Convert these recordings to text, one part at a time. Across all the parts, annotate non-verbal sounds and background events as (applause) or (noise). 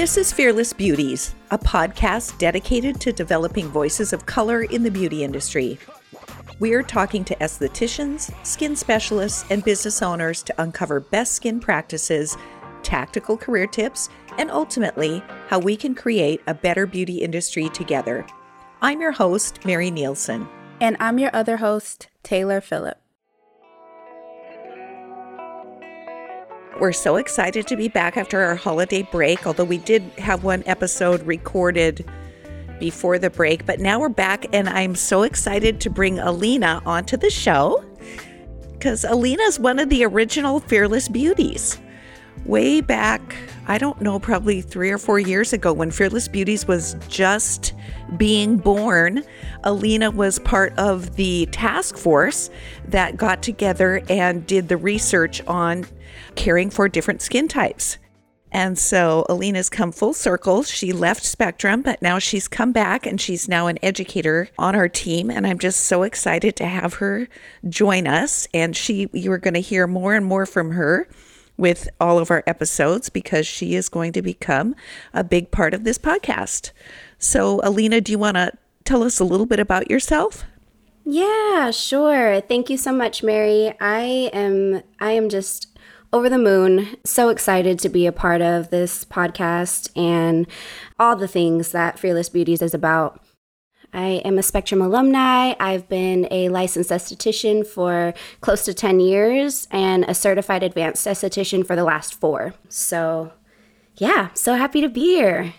This is Fearless Beauties, a podcast dedicated to developing voices of color in the beauty industry. We are talking to estheticians, skin specialists, and business owners to uncover best skin practices, tactical career tips, and ultimately, how we can create a better beauty industry together. I'm your host, Mary Nielsen. And I'm your other host, Taylor Phillip. We're so excited to be back after our holiday break, although we did have one episode recorded before the break. But now we're back, and I'm so excited to bring Alina onto the show because Alina is one of the original Fearless Beauties. Way back, I don't know, probably three or four years ago when Fearless Beauties was just being born, Alina was part of the task force that got together and did the research on caring for different skin types. And so Alina's come full circle. She left Spectrum, but now she's come back and she's now an educator on our team. And I'm just so excited to have her join us. And she, you are going to hear more and more from her with all of our episodes because she is going to become a big part of this podcast. So, Alina, do you want to tell us a little bit about yourself? Yeah, sure. Thank you so much, Mary. I am I am just over the moon. So excited to be a part of this podcast and all the things that Fearless Beauties is about. I am a Spectrum alumni. I've been a licensed esthetician for close to 10 years and a certified advanced esthetician for the last four. So, yeah, so happy to be here.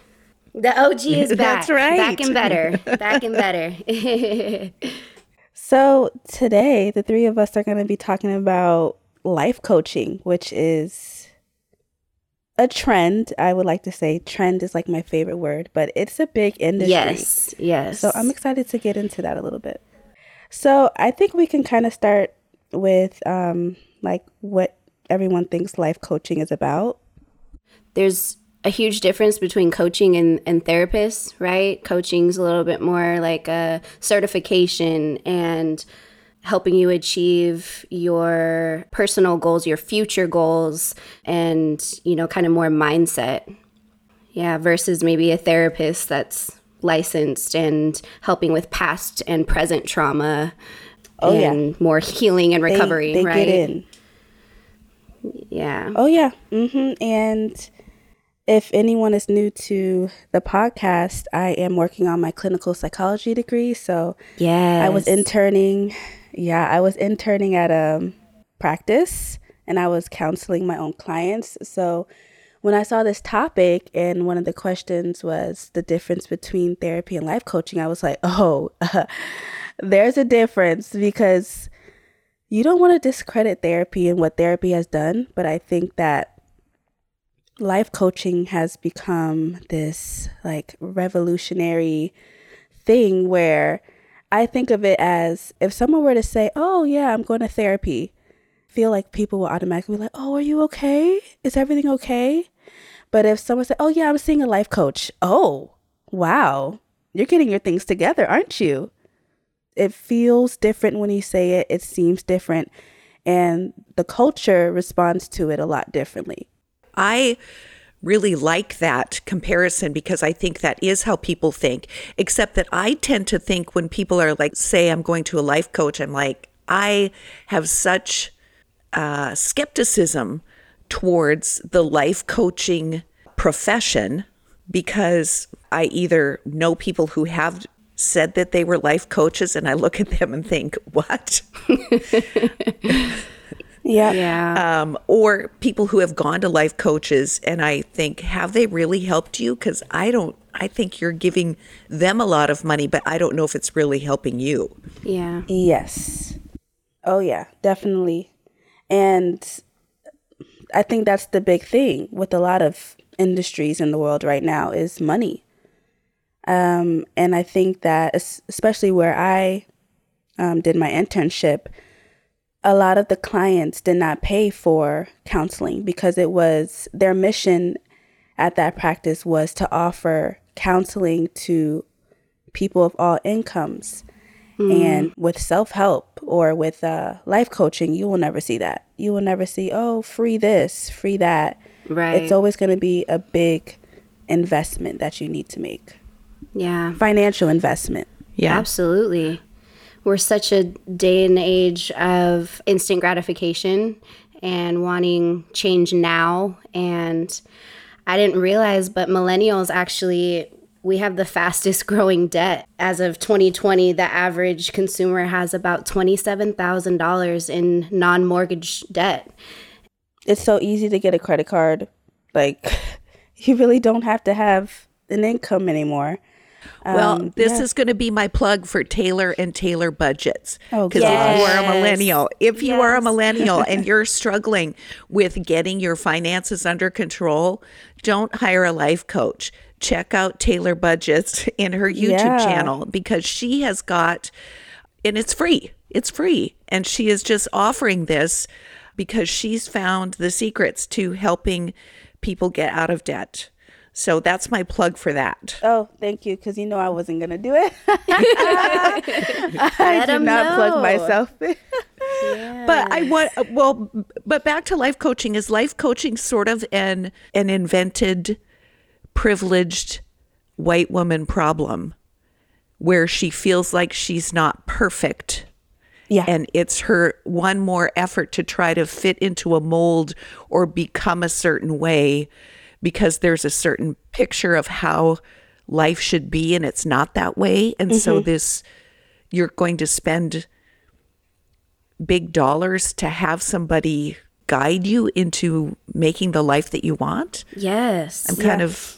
The OG is (laughs) back. That's right. Back and better. Back and better. (laughs) so, today, the three of us are going to be talking about life coaching, which is a trend. I would like to say trend is like my favorite word, but it's a big industry. Yes, yes. So I'm excited to get into that a little bit. So I think we can kind of start with um, like what everyone thinks life coaching is about. There's a huge difference between coaching and, and therapists, right? Coaching's a little bit more like a certification and helping you achieve your personal goals, your future goals, and, you know, kind of more mindset. Yeah, versus maybe a therapist that's licensed and helping with past and present trauma oh, and yeah. more healing and recovery, they, they right? Get in. Yeah. Oh, yeah. Mm-hmm. And if anyone is new to the podcast, I am working on my clinical psychology degree. So, yeah, I was interning yeah, I was interning at a practice and I was counseling my own clients. So when I saw this topic and one of the questions was the difference between therapy and life coaching, I was like, (laughs) oh, (laughs) there's a difference because you don't want to discredit therapy and what therapy has done. But I think that life coaching has become this like revolutionary thing where I think of it as if someone were to say, "Oh yeah, I'm going to therapy," feel like people will automatically be like, "Oh, are you okay? Is everything okay?" But if someone said, "Oh yeah, I'm seeing a life coach," oh wow, you're getting your things together, aren't you? It feels different when you say it. It seems different, and the culture responds to it a lot differently. I really like that comparison because I think that is how people think. Except that I tend to think when people are like, say, I'm going to a life coach, I'm like, I have such uh, skepticism towards the life coaching profession because I either know people who have said that they were life coaches and I look at them and think, what? (laughs) Yeah. Yeah. Um, or people who have gone to life coaches and I think, have they really helped you? Because I don't, I think you're giving them a lot of money, but I don't know if it's really helping you. Yeah. Yes. Oh, yeah, definitely. And I think that's the big thing with a lot of industries in the world right now is money. Um, and I think that, especially where I um, did my internship, a lot of the clients did not pay for counseling because it was their mission at that practice was to offer counseling to people of all incomes. Mm. And with self help or with uh, life coaching, you will never see that. You will never see, oh, free this, free that. Right. It's always going to be a big investment that you need to make. Yeah. Financial investment. Yeah. Absolutely. We're such a day and age of instant gratification and wanting change now. And I didn't realize, but millennials actually, we have the fastest (laughs) growing debt. As of 2020, the average consumer has about $27,000 in non mortgage debt. It's so easy to get a credit card. Like, (laughs) you really don't have to have an income anymore. Well, Um, this yeah. is going to be my plug for Taylor and Taylor budgets. Oh, Because if you are a millennial, if you are a millennial (laughs) and you're struggling with getting your finances under control, don't hire a life coach. Check out Taylor Budgets in her YouTube Yeah. channel because she has got, and it's free. It's free. And she is just offering this because she's found the secrets to helping people get out of debt. So that's my plug for that. Oh, thank you, because you know I wasn't gonna do it. (laughs) (laughs) I Let did 'em not plug know. myself. But I want well, but back to life coaching. Is life coaching sort of an an invented, privileged white woman problem, where she feels like she's not perfect, yeah, and it's her one more effort to try to fit into a mold or become a certain way, because there's a certain picture of how life should be, and it's not that way, and so this you're going to spend big dollars to have somebody guide you into making the life that you want. Yes. I'm kind of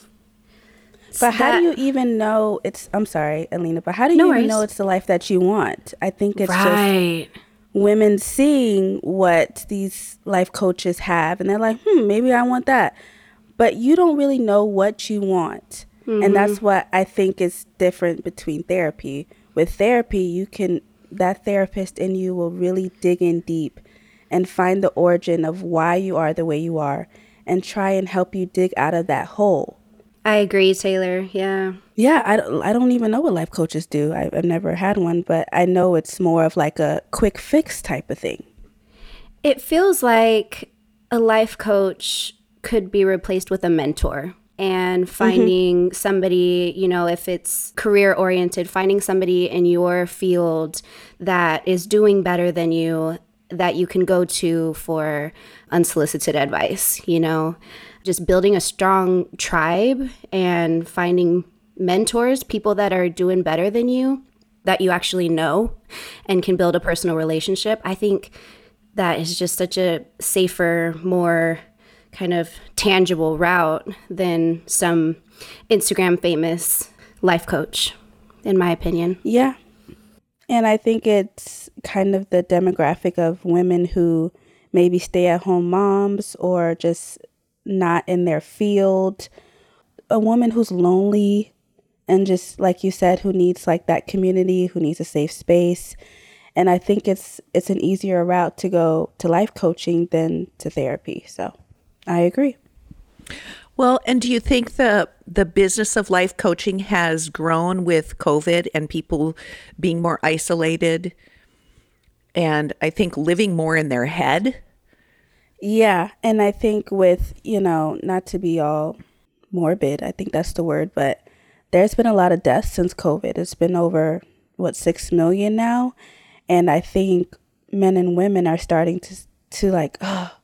but how do you even know it's? I'm sorry, Alina, but how do you No even know it's the life that you want? I think it's just women seeing what these life coaches have and they're like, hmm, maybe I want that. But you don't really know what you want. And mm-hmm. that's what I think is different between therapy. With therapy, you can, that therapist in you will really dig in deep and find the origin of why you are the way you are and try and help you dig out of that hole. I agree, Taylor. Yeah. Yeah, I, don't- I don't even know what life coaches do. I, I've never had one, but I know it's more of like a quick fix type of thing. It feels like a life coach could be replaced with a mentor and mm-hmm. finding somebody, you know, if it's career oriented, finding somebody in your field that is doing better than you that you can go to for unsolicited advice, you know, just building a strong tribe and finding mentors, people that are doing better than you that you actually know and can build a personal relationship. I think that is just such a safer, more kind of tangible route than some Instagram famous life coach, in my opinion. Yeah. And I think it's kind of the demographic of women who maybe stay at home moms or just not in their field. A woman who's lonely and just like you said who needs like that community, who needs a safe space. And I think it's it's an easier route to go to life coaching than to therapy. So, I agree. well. And do you think the the business of life coaching has grown with COVID and people being more isolated, and I think living more in their head? Yeah, and I think with, you know, not to be all morbid, I think that's the word, but there's been a lot of deaths since COVID. It's been over what 6 million now, and I think men and women are starting to to like, (gasps) oh,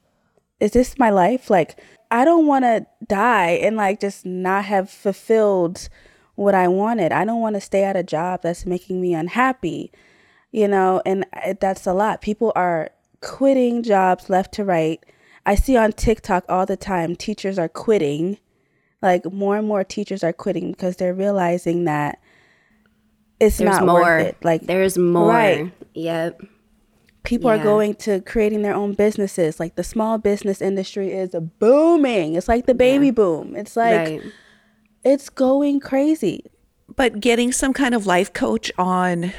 is this my life? Like I don't want to die and like just not have fulfilled what I wanted. I don't want to stay at a job that's making me unhappy you know, and that's a lot. People are quitting jobs left to right. I see on TikTok all the time teachers are quitting. Like more and more teachers are quitting because they're realizing that it's There's not more. worth it. Like There's more. Right. Yep. People are going to creating their own businesses. Like the small business industry is booming. It's like the baby boom. It's like right. it's going crazy. But getting some kind of life coach on,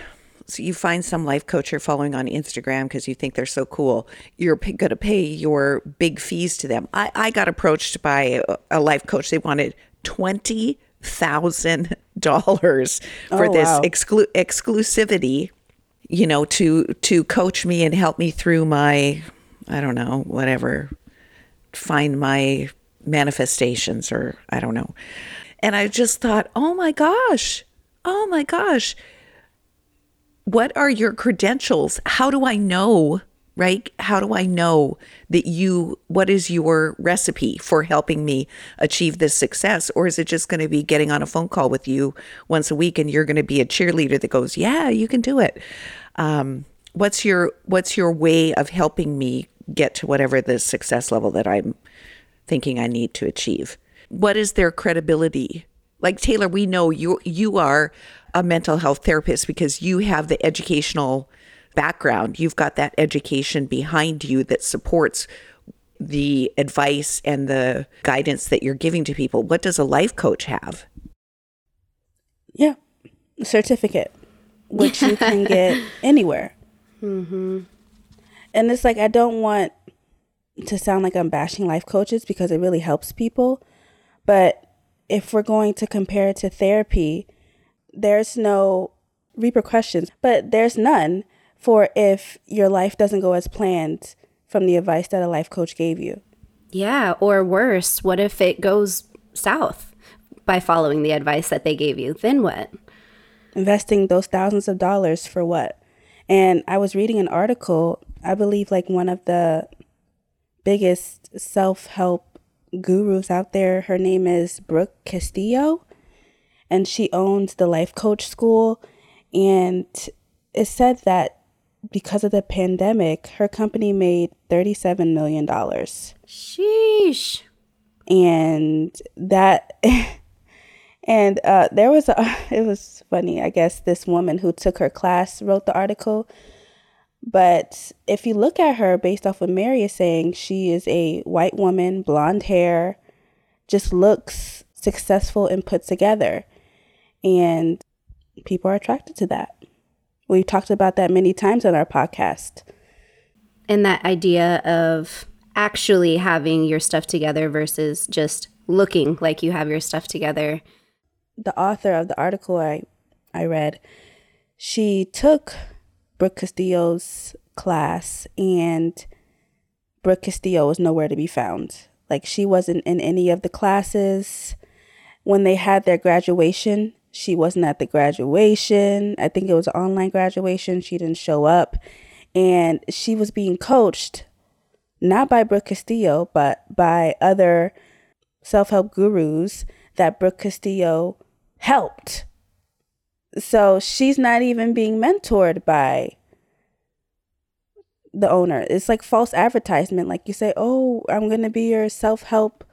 so you find some life coach you're following on Instagram because you think they're so cool. You're p- going to pay your big fees to them. I, I got approached by a, a life coach. They wanted twenty thousand dollars for Oh, this wow. exclu- exclusivity. You know, to to coach me and help me through my, I don't know, whatever, find my manifestations, or I don't know. And I just thought, oh my gosh, oh my gosh, what are your credentials? How do I know? Right? How do I know that you, what is your recipe for helping me achieve this success? Or is it just going to be getting on a phone call with you once a week and you're going to be a cheerleader that goes, yeah, you can do it? Um, what's your, what's your way of helping me get to whatever the success level that I'm thinking I need to achieve? What is their credibility? Like Taylor, we know you, you are a mental health therapist because you have the educational background. You've got that education behind you that supports the advice and the guidance that you're giving to people. What does a life coach have? Yeah, certificate, which you can (laughs) get anywhere. Mm-hmm. And it's like, I don't want to sound like I'm bashing life coaches because it really helps people. But if we're going to compare it to therapy, there's no repercussions, but there's none for if your life doesn't go as planned from the advice that a life coach gave you. Yeah, or worse, what if it goes south by following the advice that they gave you? Then what? Investing those thousands of dollars for what? And I was reading an article, I believe like one of the biggest self-help gurus out there, her name is Brooke Castillo and she owns the life coach school. And it said that because of the pandemic, her company made $37 million. Sheesh. And that, (laughs) and uh, there was a, (laughs) it was funny, I guess, this woman who took her class wrote the article. But if you look at her based off what Mary is saying, she is a white woman, blonde hair, just looks successful and put together. And people are attracted to that. We've talked about that many times on our podcast. And that idea of actually having your stuff together versus just looking like you have your stuff together. The author of the article I, I read, she took Brooke Castillo's class and Brooke Castillo was nowhere to be found. Like she wasn't in any of the classes. When they had their graduation, she wasn't at the graduation. I think it was an online graduation. She didn't show up. And she was being coached not by Brooke Castillo, but by other self help gurus that Brooke Castillo helped. So she's not even being mentored by the owner. It's like false advertisement. Like you say, oh, I'm going to be your self help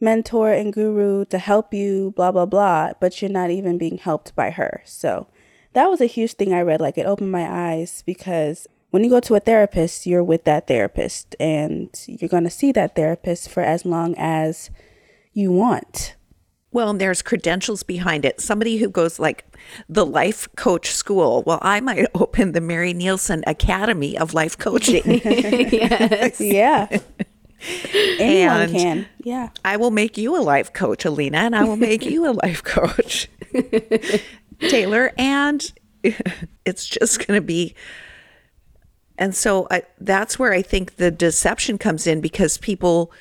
mentor and guru to help you, blah, blah, blah, but you're not even being helped by her. So that was a huge thing I read. Like it opened my eyes because when you go to a therapist, you're with that therapist and you're going to see that therapist for as long as you want. Well, and there's credentials behind it. Somebody who goes like the life coach school. Well, I might (laughs) open the Mary Nielsen Academy of Life Coaching. (laughs) yes. (laughs) yeah. (laughs) Anyone and can. Yeah. I will make you a life coach, Alina, and I will make you a life coach, (laughs) Taylor. And (laughs) it's just going to be. And so I, that's where I think the deception comes in because people,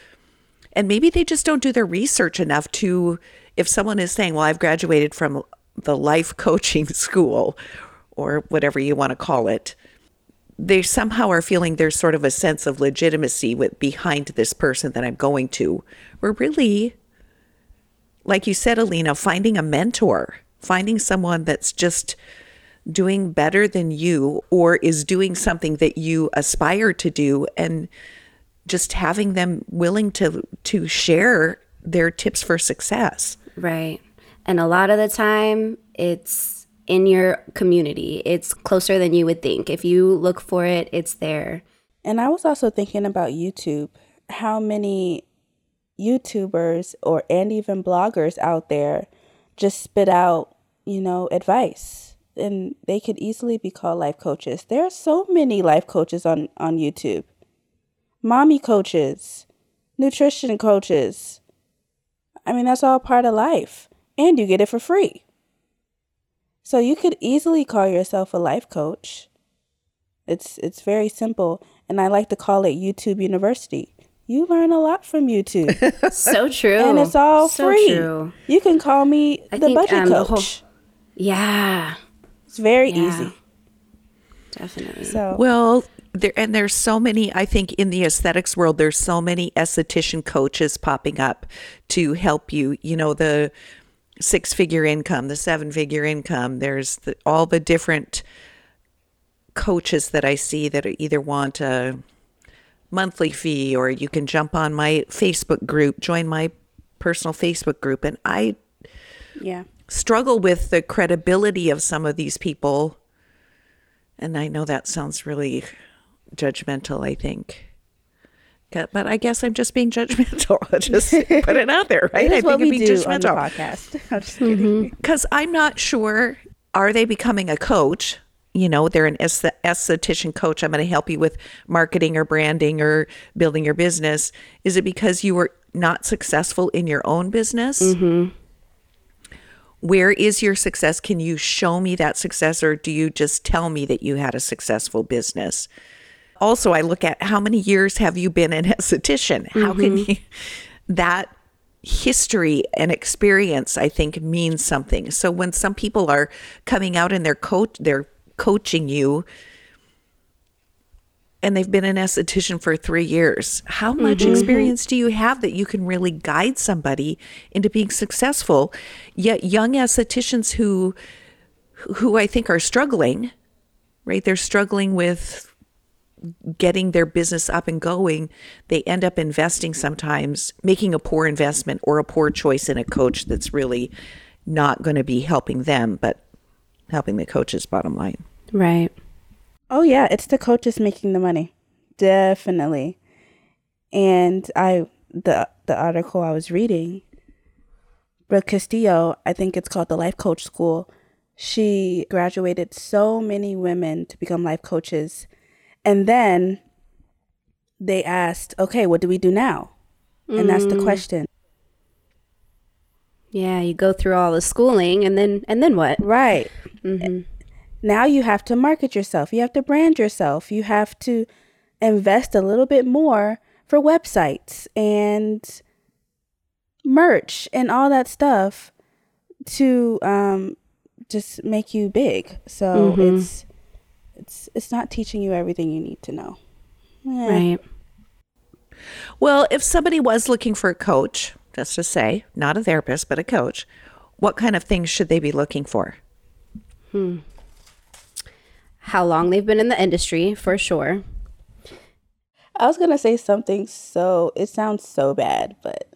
and maybe they just don't do their research enough to, if someone is saying, well, I've graduated from the life coaching school or whatever you want to call it, they somehow are feeling there's sort of a sense of legitimacy with behind this person that I'm going to. We're really, like you said, Alina, finding a mentor, finding someone that's just doing better than you or is doing something that you aspire to do and just having them willing to to share their tips for success. Right. And a lot of the time it's in your community. It's closer than you would think. If you look for it, it's there. And I was also thinking about YouTube. How many YouTubers or and even bloggers out there just spit out, you know, advice. And they could easily be called life coaches. There are so many life coaches on, on YouTube. Mommy coaches, nutrition coaches. I mean, that's all part of life. And you get it for free. So you could easily call yourself a life coach. It's it's very simple and I like to call it YouTube University. you learn a lot from YouTube. (laughs) so true. and it's all so free. True. You can call me I the think, budget um, the coach. whole- Yeah, it's very Yeah. easy. definitely. So Well, there and there's so many. I think in the aesthetics world, there's so many esthetician coaches popping up to help you. You know the six figure income, the seven figure income. There's the, all the different coaches that I see that either want a monthly fee or you can jump on my Facebook group, join my personal Facebook group, and I yeah. struggle with the credibility of some of these people. And I know that sounds really judgmental, I think. But but I guess I'm just being judgmental. I'll (laughs) just put it out there, right? I think we I'm being do on the judgmental. podcast. (laughs) I'm just mm-hmm. kidding. Because I'm not sure, are they becoming a coach? You know, they're an aesthet- esthetician coach. I'm going to help you with marketing or branding or building your business. Is it because you were not successful in your own business? Mm-hmm. Where is your success? Can you show me that success or do you just tell me that you had a successful business? Also, I look at how many years have you been an (laughs) esthetician? How can mm-hmm. you, (laughs) that history and experience, I think, means something. So when some people are coming out and they're coach, they're coaching you, and they've been an esthetician for three years. How much mm-hmm. experience do you have that you can really guide somebody into being successful? Yet young estheticians who who I think are struggling, right? They're struggling with getting their business up and going. They end up investing sometimes, making a poor investment or a poor choice in a coach that's really not going to be helping them, but helping the coach's bottom line. right. Oh yeah, it's the coaches making the money. Definitely. And I the the article I was reading, Brooke Castillo, I think it's called the Life Coach School. She graduated so many women to become life coaches. And then they asked, okay, what do we do now? And that's the mm. question. Yeah, you go through all the schooling, and then and then what? Right. Mm-hmm. Now you have to market yourself. You have to brand yourself. You have to invest a little bit more for websites and merch and all that stuff to um, just make you big. So mm-hmm. it's it's it's not teaching you everything you need to know. Eh. Right. Well, if somebody was looking for a coach, just to say, not a therapist, but a coach, what kind of things should they be looking for? Hmm. How long they've been in the industry, for sure. I was gonna say something so it sounds so bad, but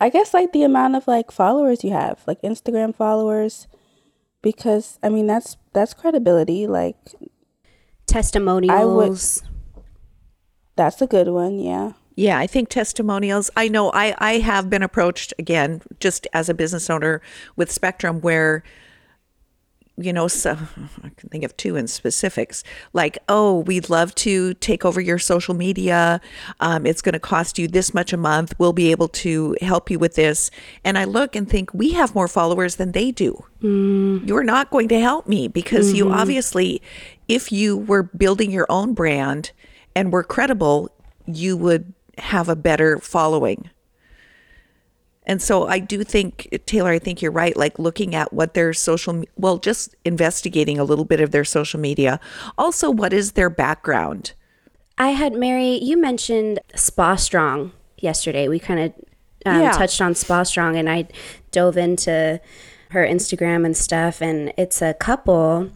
I guess like the amount of like followers you have, like Instagram followers, because I mean that's that's credibility. Like Testimonials. that's a good one, yeah. Yeah, I think testimonials. I know I, I have been approached again, just as a business owner with Spectrum, where, you know, so I can think of two in specifics. Like, oh, we'd love to take over your social media. Um, it's going to cost you this much a month. We'll be able to help you with this. And I look and think, we have more followers than they do. You're not going to help me because you obviously, if you were building your own brand and were credible, you would have a better following. And so I do think, Taylor, I think you're right. Like looking at what their social, well, just investigating a little bit of their social media. Also, what is their background? I had Mary. You mentioned Spa Strong yesterday. We kind of um, Yeah. touched on Spa Strong, and I dove into her Instagram and stuff. And it's a couple,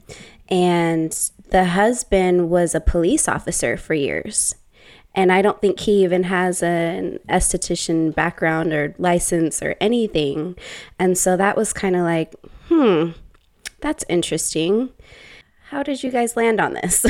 and the husband was a police officer for years. And I don't think he even has an esthetician background or license or anything. And so that was kind of like, hmm, that's interesting. How did you guys land on this?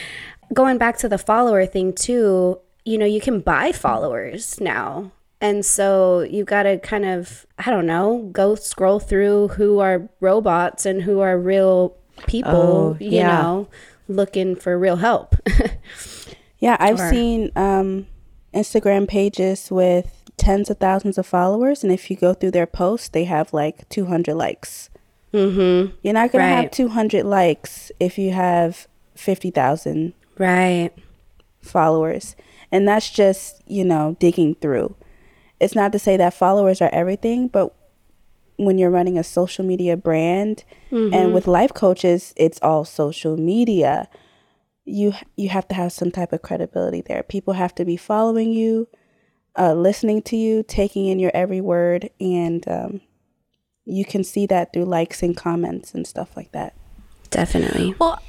(laughs) Going back to the follower thing, too, you know, you can buy followers now. And so you've got to kind of, I don't know, go scroll through who are robots and who are real people, Oh, you know, looking for real help. (laughs) Yeah, I've Sure. seen um, Instagram pages with tens of thousands of followers, and if you go through their posts, they have like 200 likes. mm-hmm. You're not gonna have 200 likes if you have 50,000 Right. followers. And that's just, you know, digging through. It's not to say that followers are everything, but when you're running a social media brand mm-hmm. and with life coaches, it's all social media. You you have to have some type of credibility there. People have to be following you, uh, listening to you, taking in your every word, and um, you can see that through likes and comments and stuff like that. Definitely. Well,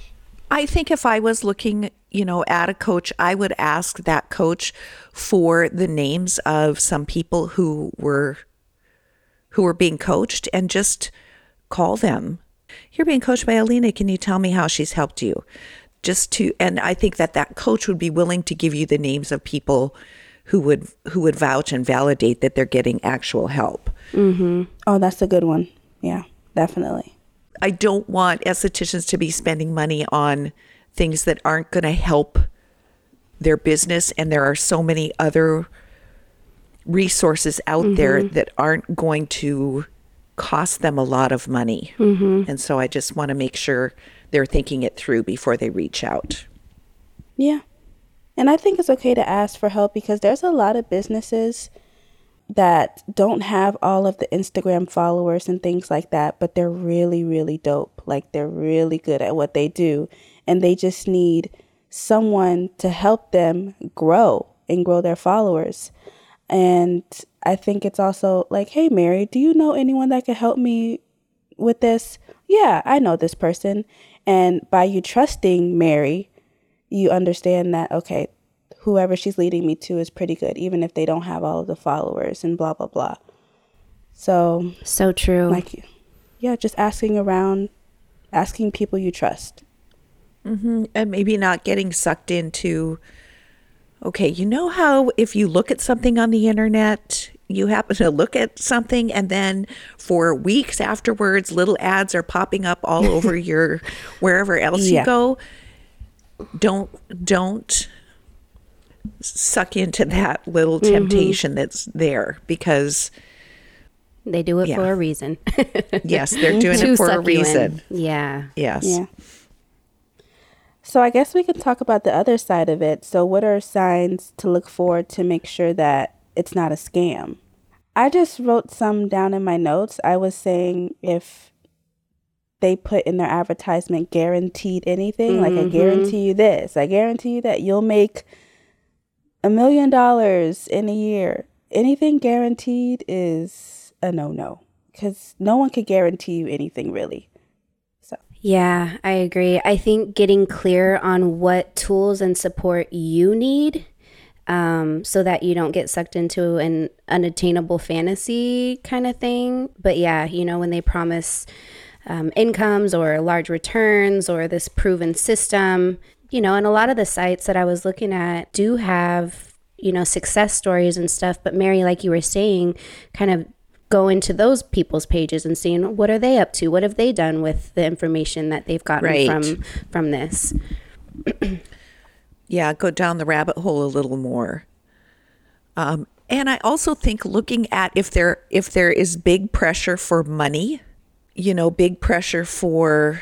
I think if I was looking, you know, at a coach, I would ask that coach for the names of some people who were who were being coached and just call them. You're being coached by Alina. Can you tell me how she's helped you? Just to and I think that that coach would be willing to give you the names of people who would who would vouch and validate that they're getting actual help. Mm-hmm. Oh, that's a good one. Yeah, definitely. I don't want estheticians to be spending money on things that aren't going to help their business, and there are so many other resources out mm-hmm. there that aren't going to cost them a lot of money. Mm-hmm. And so I just want to make sure they're thinking it through before they reach out. Yeah. And I think it's okay to ask for help because there's a lot of businesses that don't have all of the Instagram followers and things like that, but they're really, really dope. Like they're really good at what they do. And they just need someone to help them grow and grow their followers. And I think it's also like, hey, Mary, do you know anyone that could help me with this? Yeah, I know this person. And by you trusting Mary, you understand that, okay, whoever she's leading me to is pretty good, even if they don't have all of the followers and blah, blah, blah. So, so true. Like, yeah, just asking around, asking people you trust. Mm-hmm. And maybe not getting sucked into, okay, you know how if you look at something on the internet, you happen to look at something and then for weeks afterwards little ads are popping up all over (laughs) your wherever else yeah. you go don't don't suck into that little mm-hmm. temptation mm-hmm. that's there because they do it yeah. for a reason. (laughs) yes, they're (laughs) doing it for a reason. Yeah. Yes. Yeah. So I guess we can talk about the other side of it. So what are signs to look for to make sure that it's not a scam? I just wrote some down in my notes. I was saying if they put in their advertisement guaranteed anything, mm-hmm. like I mm-hmm. guarantee you this, I guarantee you that you'll make a million dollars in a year, anything guaranteed is a no no because no one could guarantee you anything really. So, yeah, I agree. I think getting clear on what tools and support you need um, so that you don't get sucked into an unattainable fantasy kind of thing. But yeah, you know, when they promise um, incomes or large returns or this proven system, you know, and a lot of the sites that I was looking at do have, you know, success stories and stuff. But Mary, like you were saying, kind of go into those people's pages and seeing what are they up to? What have they done with the information that they've gotten right. from from this? (clears throat) yeah, go down the rabbit hole a little more. Um, and I also think looking at if there if there is big pressure for money, you know, big pressure for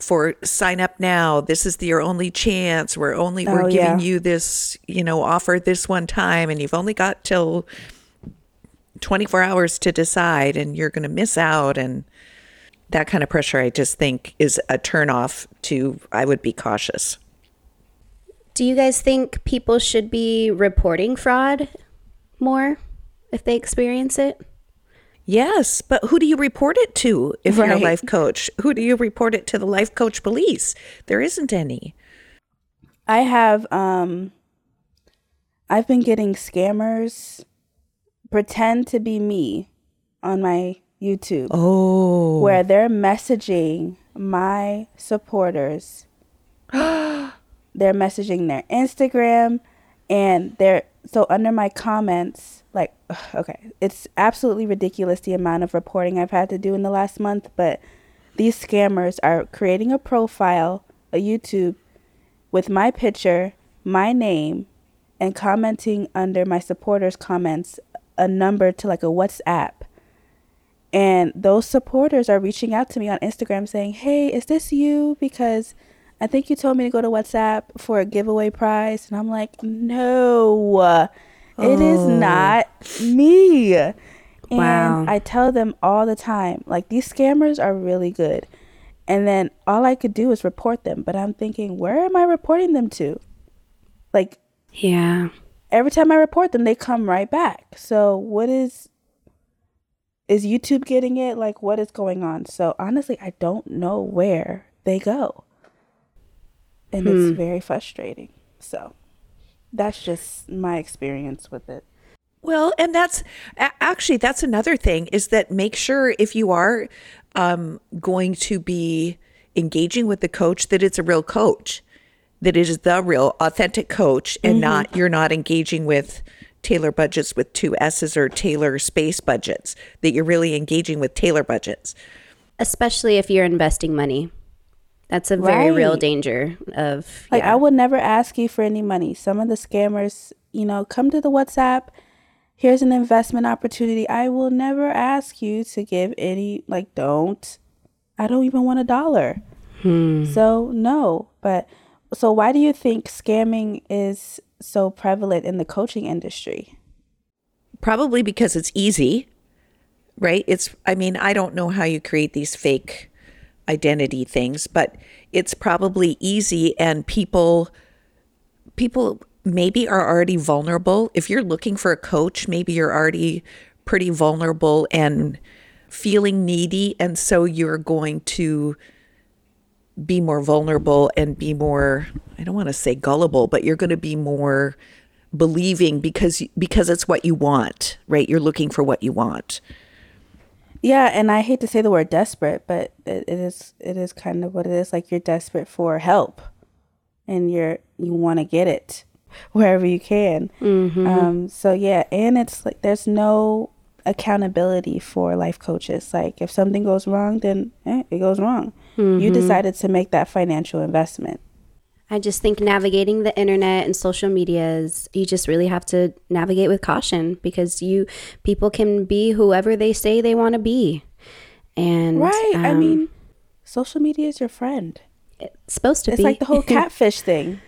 for sign up now. This is the, your only chance. We're only we're oh, giving yeah. you this, you know, offer this one time, and you've only got till 24 hours to decide, and you're going to miss out. And that kind of pressure, I just think, is a turnoff to. I would be cautious. Do you guys think people should be reporting fraud more if they experience it? Yes, but who do you report it to if right. you're a life coach? Who do you report it to the life coach police? There isn't any. I have um I've been getting scammers pretend to be me on my YouTube. Oh. Where they're messaging my supporters. (gasps) (gasps) they're messaging their Instagram and they're so under my comments like okay it's absolutely ridiculous the amount of reporting i've had to do in the last month but these scammers are creating a profile a youtube with my picture my name and commenting under my supporters comments a number to like a whatsapp. And those supporters are reaching out to me on instagram saying hey is this you? Because I think you told me to go to WhatsApp for a giveaway prize. And I'm like, no, it is Oh. not me. And Wow. I tell them all the time, like, these scammers are really good. And then all I could do is report them. But I'm thinking, where am I reporting them to? Like, Yeah. every time I report them, they come right back. So what is is YouTube getting it? Like what is going on? So honestly, I don't know where they go. And it's very frustrating. So that's just my experience with it. Well, and that's actually that's another thing is that make sure if you are um, going to be engaging with the coach that it's a real coach, that it is the real authentic coach, and not you're not engaging with Taylor budgets with two S's or Taylor space budgets. That you're really engaging with Taylor budgets. Especially if you're investing money. That's a very real danger of Like yeah. I would never ask you for any money. Some of the scammers, you know, come to the WhatsApp. Here's an investment opportunity. I will never ask you to give any like don't. I don't even want a dollar. Hmm. So no, but so why do you think scamming is so prevalent in the coaching industry? Probably because it's easy, right? It's, I mean, I don't know how you create these fake identity things, but it's probably easy and people, people maybe are already vulnerable. If you're looking for a coach, maybe you're already pretty vulnerable and feeling needy. And so you're going to be more vulnerable and be more, I don't want to say gullible, but you're going to be more believing because because it's what you want, right? You're looking for what you want. Yeah, and I hate to say the word desperate, but it, it is it is kind of what it is. Like you're desperate for help, and you're you want to get it (laughs) wherever you can. Um, so yeah, and it's like there's no accountability for life coaches. Like if something goes wrong, then eh, it goes wrong. You decided to make that financial investment. I just think navigating the internet and social media is you just really have to navigate with caution because you people can be whoever they say they want to be. And Right. I um, mean, social media is your friend. it's supposed to It's be like the whole (laughs) catfish thing.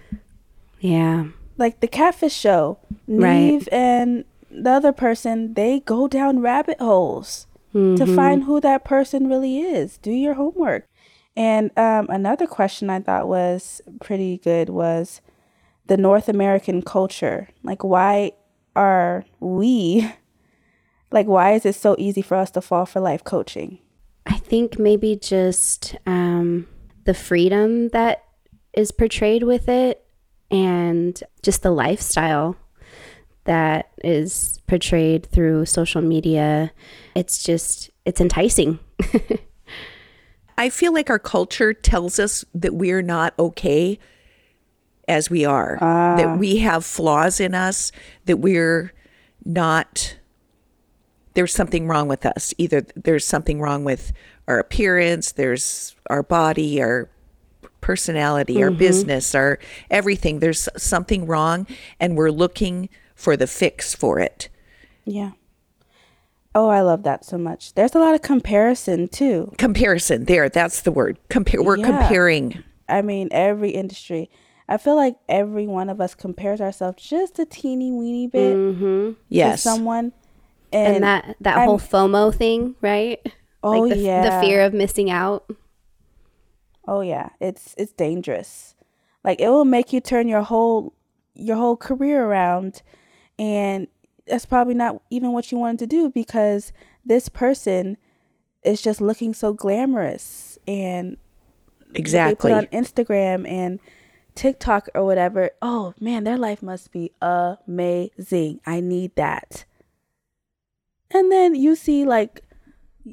yeah. like the catfish show. Right. Nev and the other person, they go down rabbit holes to find who that person really is. Do your homework. And um, another question I thought was pretty good was the North American culture. Like, why are we, like, why is it so easy for us to fall for life coaching? I think maybe just um, the freedom that is portrayed with it and just the lifestyle that is portrayed through social media. It's just, it's enticing. (laughs) I feel like our culture tells us that we're not okay as we are, that ah. we have flaws in us, that we're not, there's something wrong with us. Either there's something wrong with our appearance, there's our body, our personality, our mm-hmm. business, our everything. There's something wrong, and we're looking for the fix for it. Yeah. Oh, I love that so much. There's a lot of comparison too. Comparison, there, that's the word. Compare. We're Yeah. comparing. I mean, every industry. I feel like every one of us compares ourselves just a teeny weeny bit mm-hmm. to Yes. someone. And, And, that, that I'm- whole FOMO thing, right? Oh, like the, yeah. the fear of missing out. oh yeah, it's it's dangerous. Like it will make you turn your whole your whole career around, and that's probably not even what you wanted to do because this person is just looking so glamorous and Exactly. on Instagram and TikTok or whatever. Oh man, their life must be amazing. I need that. And then you see like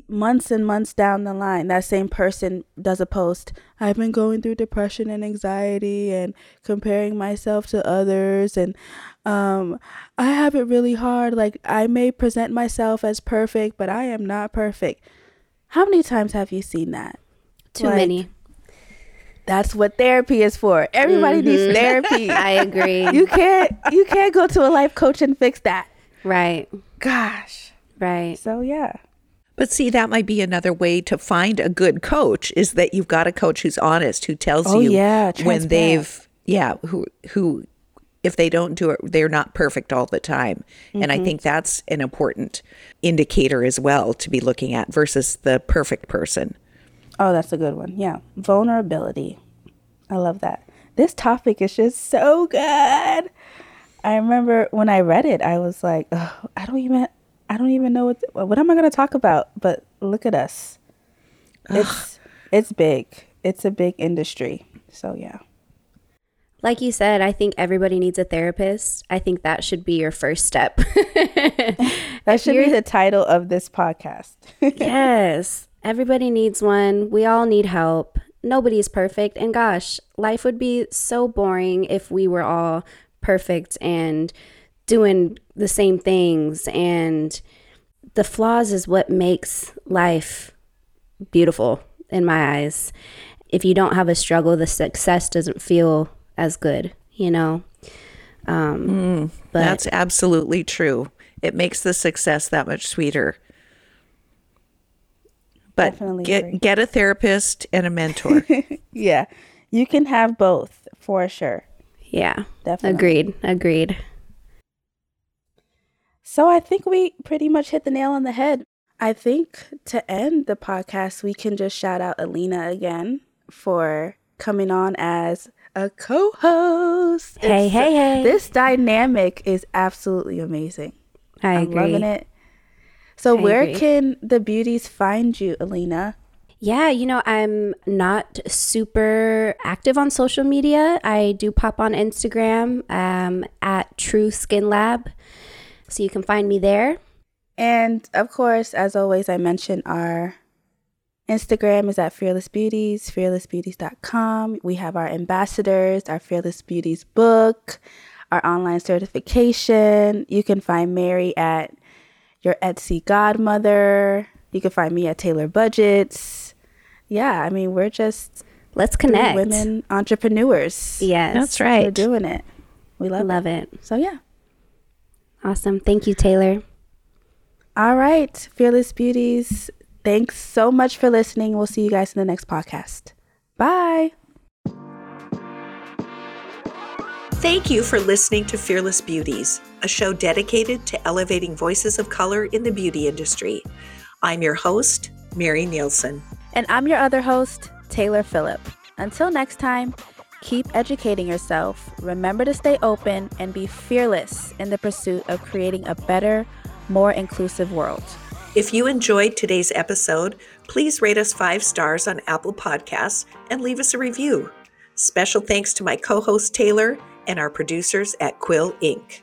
months and months down the line, that same person does a post. I've been going through depression and anxiety and comparing myself to others and um I have it really hard. Like I may present myself as perfect, but I am not perfect. How many times have you seen that? Too Like, many. That's what therapy is for. Everybody needs therapy. (laughs) I agree. you can't you can't go to a life coach and fix that. right. Gosh. Right. So yeah. But see, that might be another way to find a good coach is that you've got a coach who's honest, who tells Oh, you yeah, when they've yeah, who who if they don't do it, they're not perfect all the time. And Mm-hmm. I think that's an important indicator as well to be looking at versus the perfect person. Oh, that's a good one. Yeah. Vulnerability. I love that. This topic is just so good. I remember when I read it, I was like, oh, I don't even I don't even know what what am I going to talk about? But look at us. It's (sighs) it's big. It's a big industry. So, yeah. Like you said, I think everybody needs a therapist. I think that should be your first step. (laughs) That should be the title of this podcast. (laughs) yes, everybody needs one. We all need help. Nobody's perfect. And gosh, life would be so boring if we were all perfect and doing the same things. And the flaws is what makes life beautiful in my eyes. If you don't have a struggle, the success doesn't feel as good, you know? Um, but That's absolutely true. It makes the success that much sweeter. But get agree. get a therapist and a mentor. (laughs) yeah. You can have both for sure. yeah, Definitely. agreed, agreed. So I think we pretty much hit the nail on the head. I think to end the podcast, we can just shout out Alina again for coming on as a co host. Hey, hey, hey. This dynamic is absolutely amazing. I I'm loving it. So, I where agree. can the beauties find you, Alina? Yeah, you know, I'm not super active on social media. I do pop on Instagram um, at True Skin Lab. So you can find me there. And of course, as always, I mention our Instagram is at Fearless Beauties, fearlessbeauties.com. We have our ambassadors, our Fearless Beauties book, our online certification. You can find Mary at your Etsy godmother. You can find me at Taylor Budgets. Yeah, I mean, we're just Let's three connect. women entrepreneurs. Yes. That's right. We're doing it. We love, Love it. it. So, yeah. Awesome. Thank you, Taylor. All right, Fearless Beauties. Thanks so much for listening. We'll see you guys in the next podcast. Bye. Thank you for listening to Fearless Beauties, a show dedicated to elevating voices of color in the beauty industry. I'm your host, Mary Nielsen. And I'm your other host, Taylor Phillip. Until next time, keep educating yourself, remember to stay open, and be fearless in the pursuit of creating a better, more inclusive world. If you enjoyed today's episode, please rate us five stars on Apple Podcasts and leave us a review. Special thanks to my co host Taylor and our producers at Quill Inc.